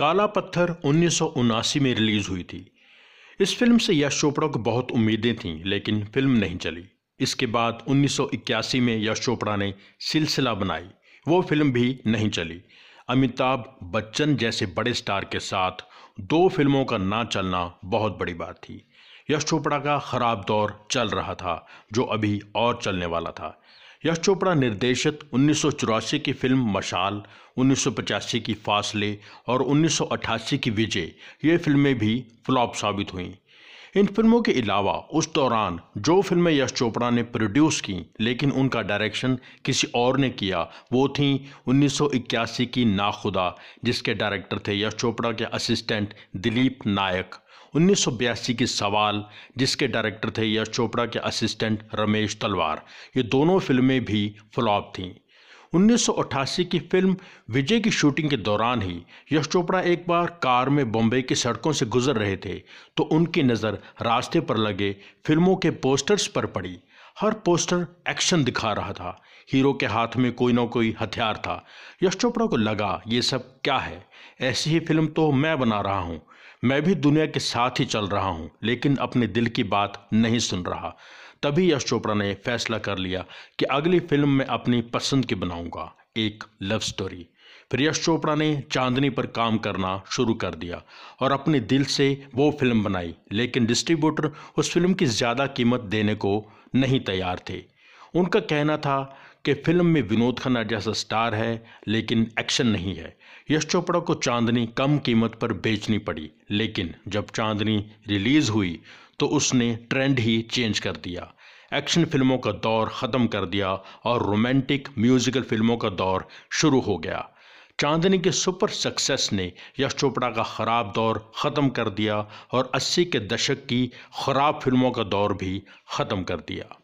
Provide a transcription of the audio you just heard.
काला पत्थर उन्नीस सौ उनासी में रिलीज़ हुई थी। इस फ़िल्म से यश चोपड़ा को बहुत उम्मीदें थीं, लेकिन फ़िल्म नहीं चली। इसके बाद 1981 में यश चोपड़ा ने सिलसिला बनाई। वो फ़िल्म भी नहीं चली। अमिताभ बच्चन जैसे बड़े स्टार के साथ दो फ़िल्मों का ना चलना बहुत बड़ी बात थी। यश चोपड़ा का खराब दौर चल रहा था, जो अभी और चलने वाला था। यश चोपड़ा निर्देशित उन्नीस सौ चौरासी की फ़िल्म मशाल, उन्नीस सौ पचासी की फासले और 1988 की विजय, ये फ़िल्में भी फ्लॉप साबित हुईं। इन फ़िल्मों के अलावा उस दौरान जो फ़िल्में यश चोपड़ा ने प्रोड्यूस की, लेकिन उनका डायरेक्शन किसी और ने किया, वो थी 1981 की नाखुदा, जिसके डायरेक्टर थे यश चोपड़ा के असिस्टेंट दिलीप नायक। 1982 की सवाल, जिसके डायरेक्टर थे यश चोपड़ा के असिस्टेंट रमेश तलवार। ये दोनों फ़िल्में भी फ्लॉप थीं। 1988 की फ़िल्म विजय की शूटिंग के दौरान ही यश चोपड़ा एक बार कार में बॉम्बे की सड़कों से गुजर रहे थे तो उनकी नज़र रास्ते पर लगे फ़िल्मों के पोस्टर्स पर पड़ी। हर पोस्टर एक्शन दिखा रहा था। हीरो के हाथ में कोई ना कोई हथियार था। यश चोपड़ा को लगा, ये सब क्या है? ऐसी ही फ़िल्म तो मैं बना रहा हूँ। मैं भी दुनिया के साथ ही चल रहा हूँ, लेकिन अपने दिल की बात नहीं सुन रहा। तभी यश चोपड़ा ने फैसला कर लिया कि अगली फ़िल्म में अपनी पसंद की बनाऊँगा, एक लव स्टोरी। फिर यश चोपड़ा ने चांदनी पर काम करना शुरू कर दिया और अपने दिल से वो फ़िल्म बनाई, लेकिन डिस्ट्रीब्यूटर उस फ़िल्म की ज़्यादा कीमत देने को नहीं तैयार थे। उनका कहना था कि फ़िल्म में विनोद खन्ना जैसा स्टार है, लेकिन एक्शन नहीं है। यश चोपड़ा को चांदनी कम कीमत पर बेचनी पड़ी, लेकिन जब चांदनी रिलीज़ हुई तो उसने ट्रेंड ही चेंज कर दिया। एक्शन फ़िल्मों का दौर ख़त्म कर दिया और रोमांटिक म्यूजिकल फ़िल्मों का दौर शुरू हो गया। चांदनी के सुपर सक्सेस ने यश चोपड़ा का ख़राब दौर ख़त्म कर दिया और 80 के दशक की ख़राब फ़िल्मों का दौर भी ख़त्म कर दिया।